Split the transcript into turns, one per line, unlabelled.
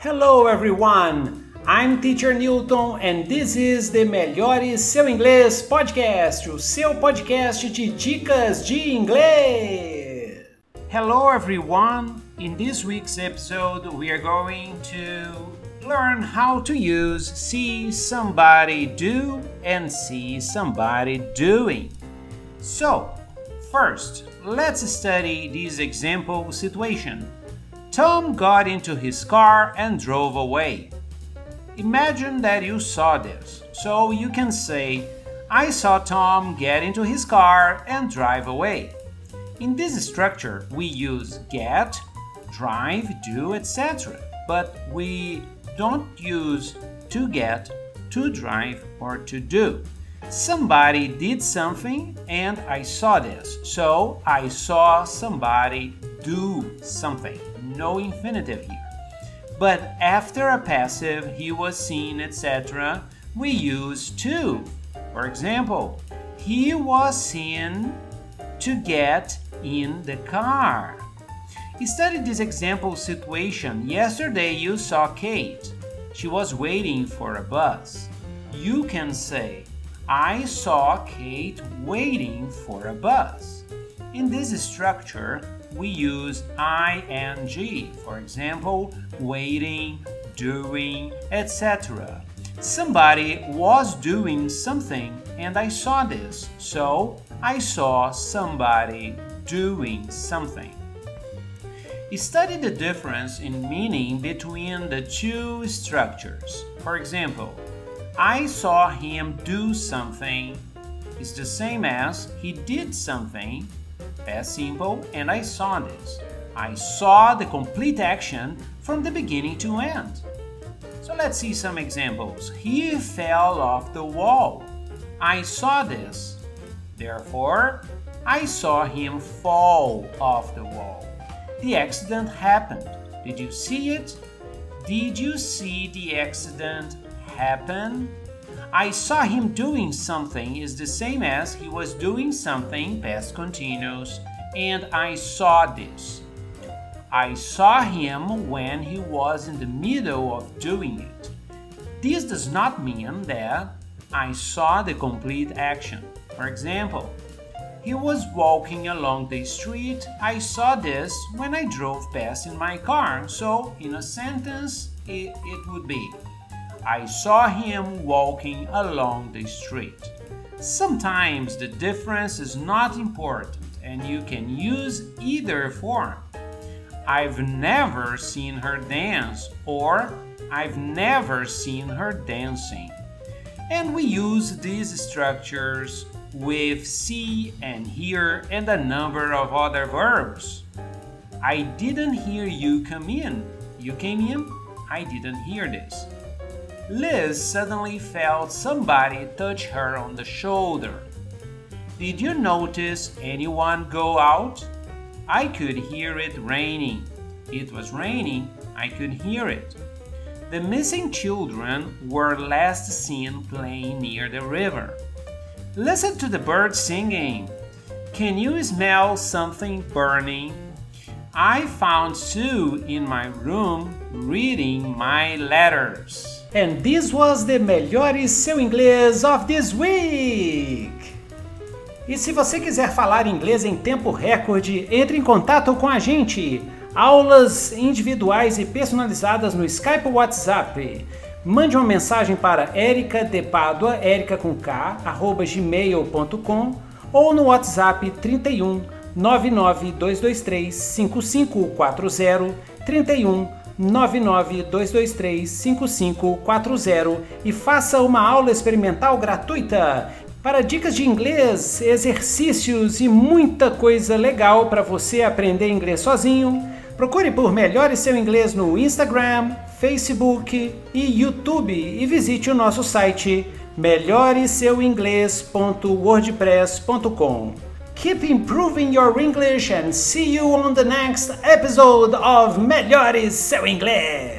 Hello everyone! I'm Teacher Newton and this is the Melhore Seu Inglês Podcast, o seu podcast de dicas de inglês. Hello everyone! In this week's episode, we are going to learn how to use see somebody do and see somebody doing. So, first, let's study this example situation. Tom got into his car and drove away. Imagine that you saw this, so you can say, I saw Tom get into his car and drive away. In this structure, we use get, drive, do, etc. But we don't use to get, to drive, or to do. Somebody did something and I saw this. So I saw somebody do something. No infinitive here. But after a passive, he was seen, etc., we use to. For example, he was seen to get in the car. Study this example situation. Yesterday you saw Kate. She was waiting for a bus. You can say, I saw Kate waiting for a bus. In this structure, we use ing, for example, waiting, doing, etc. Somebody was doing something and I saw this, so I saw somebody doing something. Study the difference in meaning between the two structures. For example, I saw him do something is the same as he did something past simple, and I saw this. I saw the complete action from the beginning to end. So let's see some examples. He fell off the wall. I saw this. Therefore, I saw him fall off the wall. The accident happened. Did you see it? Did you see the accident happen? I saw him doing something is the same as he was doing something, past continuous, and I saw this. I saw him when he was in the middle of doing it. This does not mean that I saw the complete action. For example, he was walking along the street. I saw this when I drove past in my car. So, in a sentence, it, it would be I saw him walking along the street. Sometimes the difference is not important and you can use either form. I've never seen her dance or I've never seen her dancing. And we use these structures with see and hear and a number of other verbs. I didn't hear you come in. You came in? I didn't hear this. Liz suddenly felt somebody touch her on the shoulder. Did you notice anyone go out? I could hear it raining. It was raining, I could hear it. The missing children were last seen playing near the river. Listen to the birds singing. Can you smell something burning? I found Sue in my room reading my letters. And this was the Melhores Seu Inglês of this week! E se você quiser falar inglês em tempo recorde, entre em contato com a gente. Aulas individuais e personalizadas no Skype ou WhatsApp. Mande uma mensagem para Erica de Pádua, erica com K, arroba gmail.com ou no WhatsApp 31 99223 5540 31 992235540 e faça uma aula experimental gratuita. Para dicas de inglês, exercícios e muita coisa legal para você aprender inglês sozinho, procure por Melhore Seu Inglês no Instagram, Facebook e YouTube e visite o nosso site melhoreseuinglês.wordpress.com. Keep improving your English and see you on the next episode of Melhore Seu Inglês.